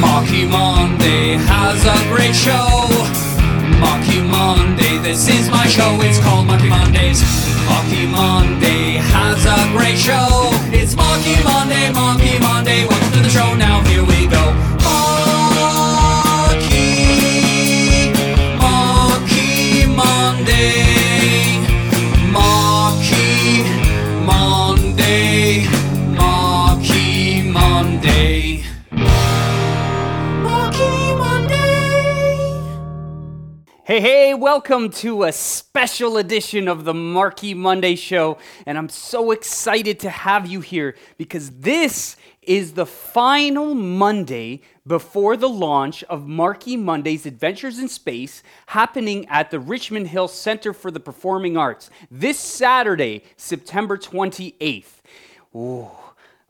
Marky Monday has a great show. Marky Monday, this is my show. It's called Marky Mondays. Marky Monday has a great show. It's Marky Monday, Marky Hey, hey, welcome to a special edition of the Marky Monday Show. And I'm so excited to have you here because this is the final Monday before the launch of Marky Monday's Adventures in Space happening at the Richmond Hill Center for the Performing Arts this Saturday, September 28th. Ooh.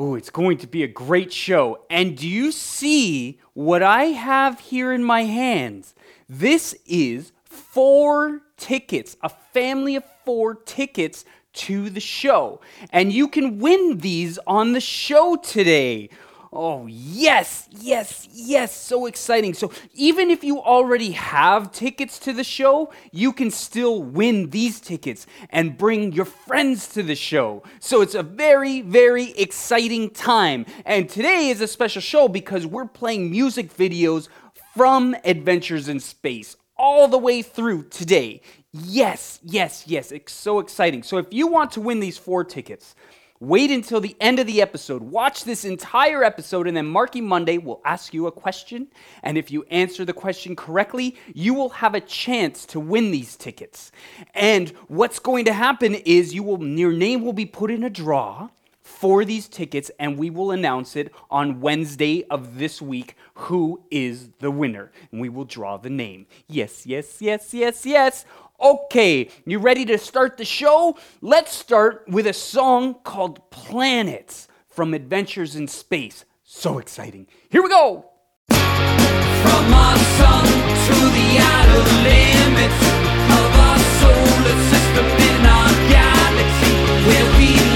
Ooh, it's going to be a great show. And do you see what I have here in my hands? This is four tickets, a family of four tickets to the show. And you can win these on the show today. Oh, yes, yes, yes, so exciting. So, even if you already have tickets to the show, you can still win these tickets and bring your friends to the show. So, it's a very, very exciting time. And today is a special show because we're playing music videos from Adventures in Space all the way through today. Yes, yes, yes, it's so exciting. So, if you want to win these four tickets, Wait until the end of the episode. Watch this entire episode, and then Marky Monday will ask you a question. And if you answer the question correctly, you will have a chance to win these tickets. And what's going to happen is you will your name will be put in a draw for these tickets, and we will announce it on Wednesday of this week who is the winner. And we will draw the name. Yes, yes, yes, yes, yes. Okay, you ready to start the show? Let's start with a song called Planets from Adventures in Space. So exciting. Here we go. From our sun to the outer limits of our solar system in our galaxy, where we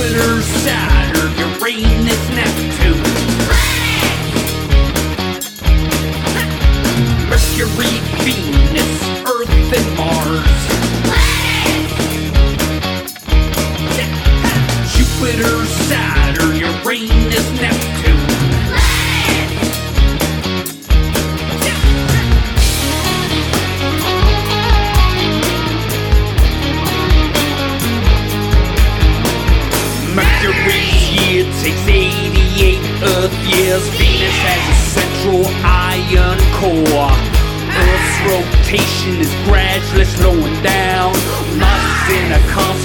Jupiter, Saturn, takes 88 Earth years. Venus has a central iron core. Earth's rotation is gradually slowing down. Mars is in a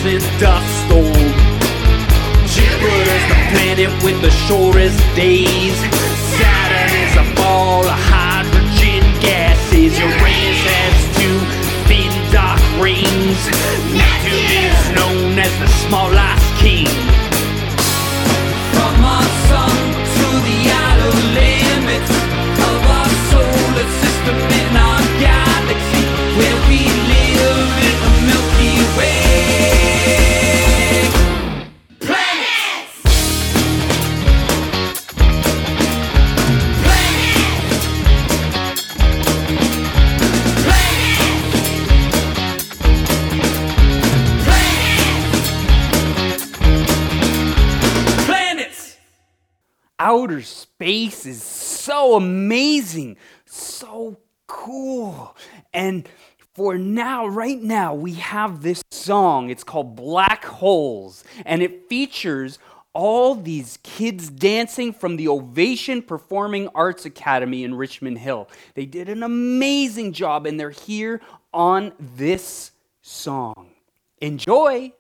fluorescent dust storm. Jupiter's the planet with the shortest days. Saturn is a ball of hydrogen gases. Uranus has two thin dark rings. Neptune is known as the small ice king. Is so amazing, so cool. And for now, right now, we have this song. It's called Black Holes, and it features all these kids dancing from the Ovation Performing Arts Academy in Richmond Hill. They did an amazing job, and they're here on this song. Enjoy!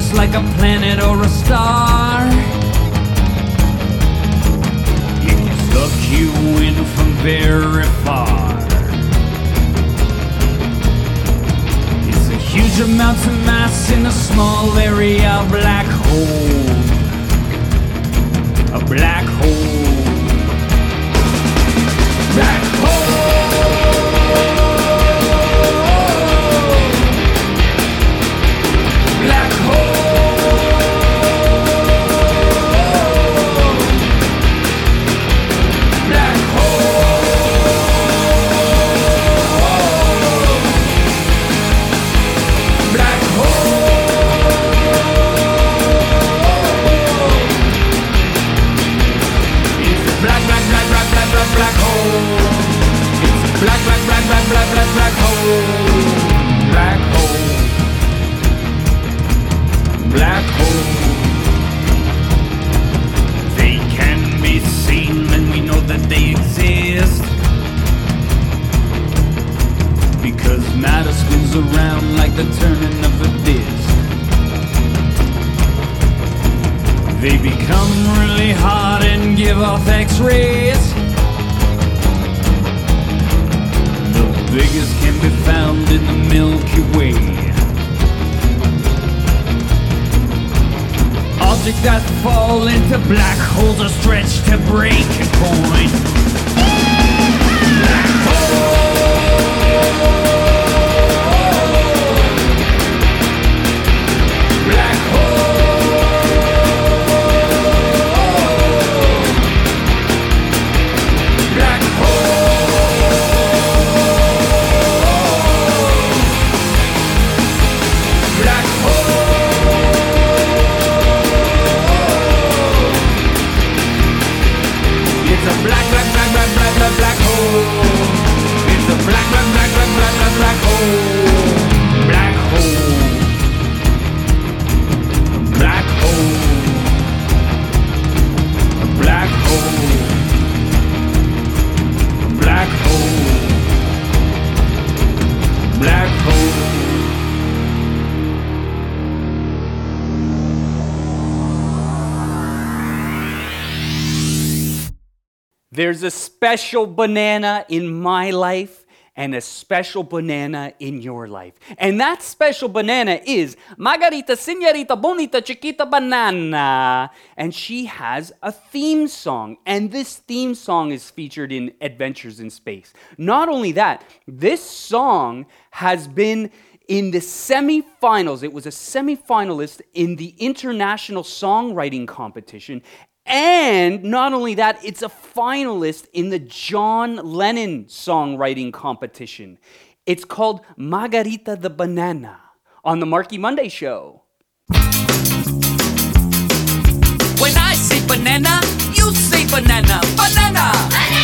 Surface like a planet or a star. It can suck you in from very far. It's a huge amount of mass in a small area, a black hole. A black hole. It's a black, black, black, black, black, black, black hole. Black hole. Black hole. They can be seen, and we know that they exist. Because matter spins around like the turning of a disc. They become really hot and give off X Objects that fall into black holes are stretched to breaking point. Black There's a special banana in my life and a special banana in your life. And that special banana is Margarita Senorita Bonita Chiquita Banana. And she has a theme song. And this theme song is featured in Adventures in Space. Not only that, this song has been in the semifinals. It was a semifinalist in the International Songwriting Competition. And not only that, it's a finalist in the John Lennon songwriting competition. It's called Margarita the Banana on the Marky Monday show. When I say banana, you say banana. Banana!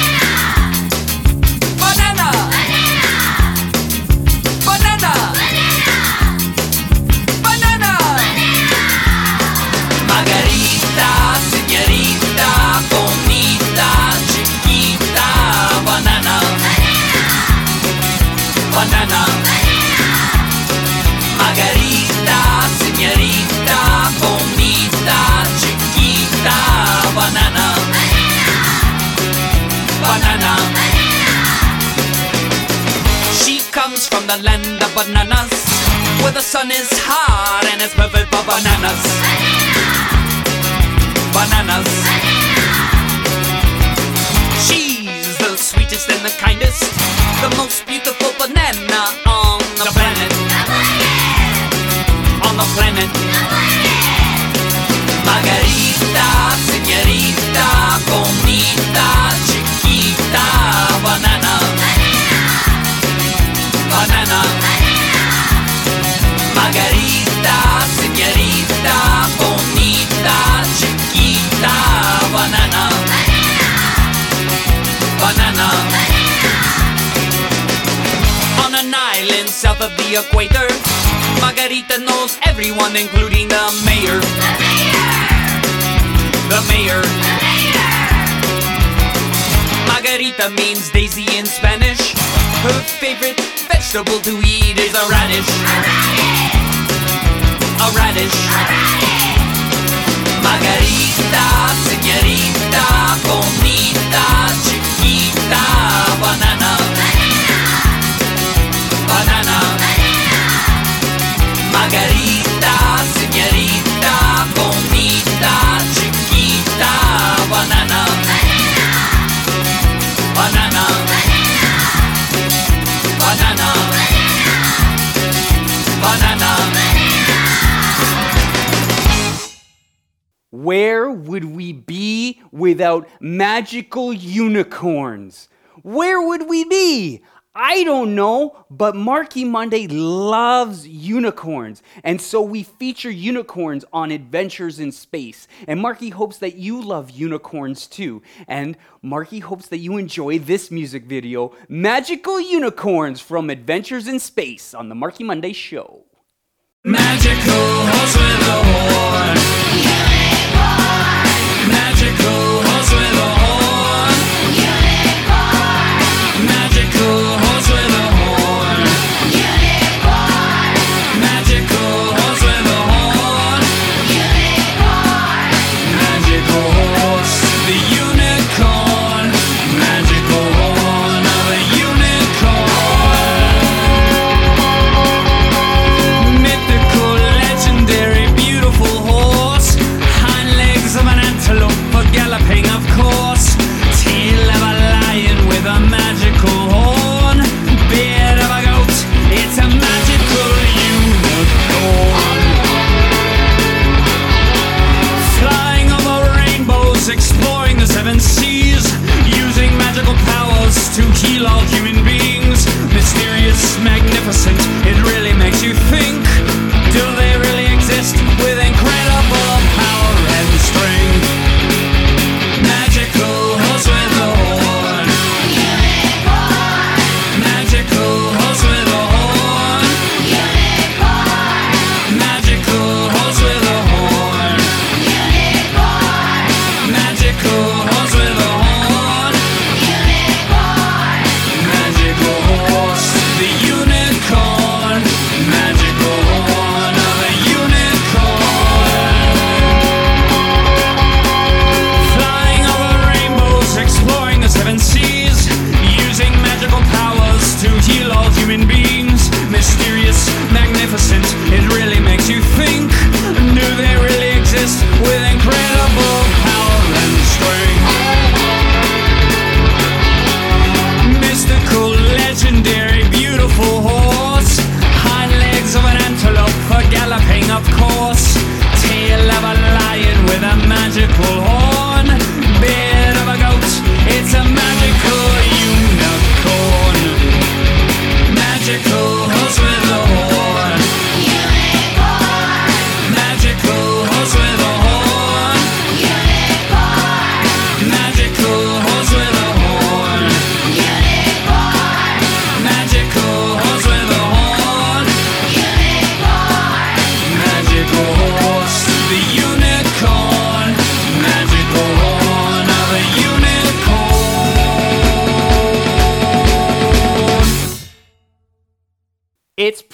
The sun is hot and it's perfect for bananas. Bananas. Banana. On an island south of the equator, Margarita knows everyone, including the mayor. The mayor. The mayor. Margarita means daisy in Spanish. Her favorite vegetable to eat is a radish. A radish. Margarita, señorita, bonita, chiquita, Where would we be without magical unicorns? Where would we be? I don't know, but Marky Monday loves unicorns. And so we feature unicorns on Adventures in Space. And Marky hopes that you love unicorns too. And Marky hopes that you enjoy this music video, Magical Unicorns from Adventures in Space on the Marky Monday Show. Magical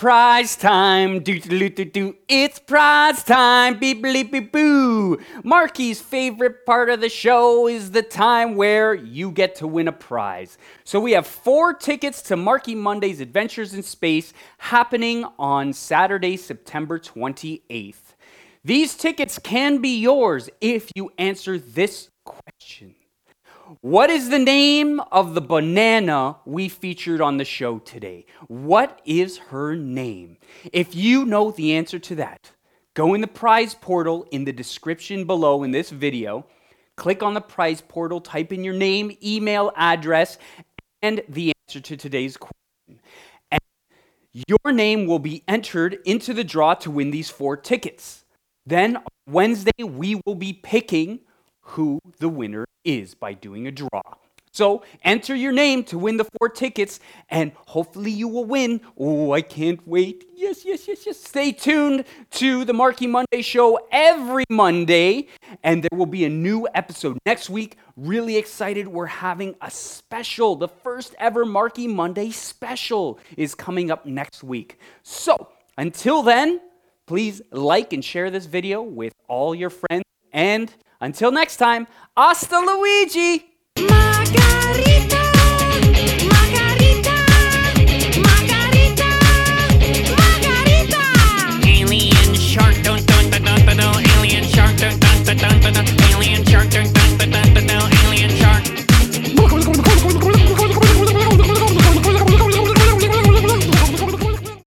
prize time. Do do do do. It's prize time. Beep bleep beep boo. Marky's favorite part of the show is the time where you get to win a prize. So we have four tickets to Marky Monday's Adventures in Space happening on Saturday, September 28th. These tickets can be yours if you answer this question. What is the name of the banana we featured on the show today? What is her name? If you know the answer to that, go in the prize portal in the description below in this video. Click on the prize portal, type in your name, email address, and the answer to today's question. And your name will be entered into the draw to win these four tickets. Then Wednesday, we will be picking who the winner is by doing a draw. So enter your name to win the four tickets, and hopefully you will win. Oh, I can't wait. Yes, yes, yes, yes. Stay tuned to the Marky Monday show every Monday, and there will be a new episode next week. Really excited. We're having a special. The first ever Marky Monday special is coming up next week. So until then, please like and share this video with all your friends and until next time, hasta Luigi! Margarita.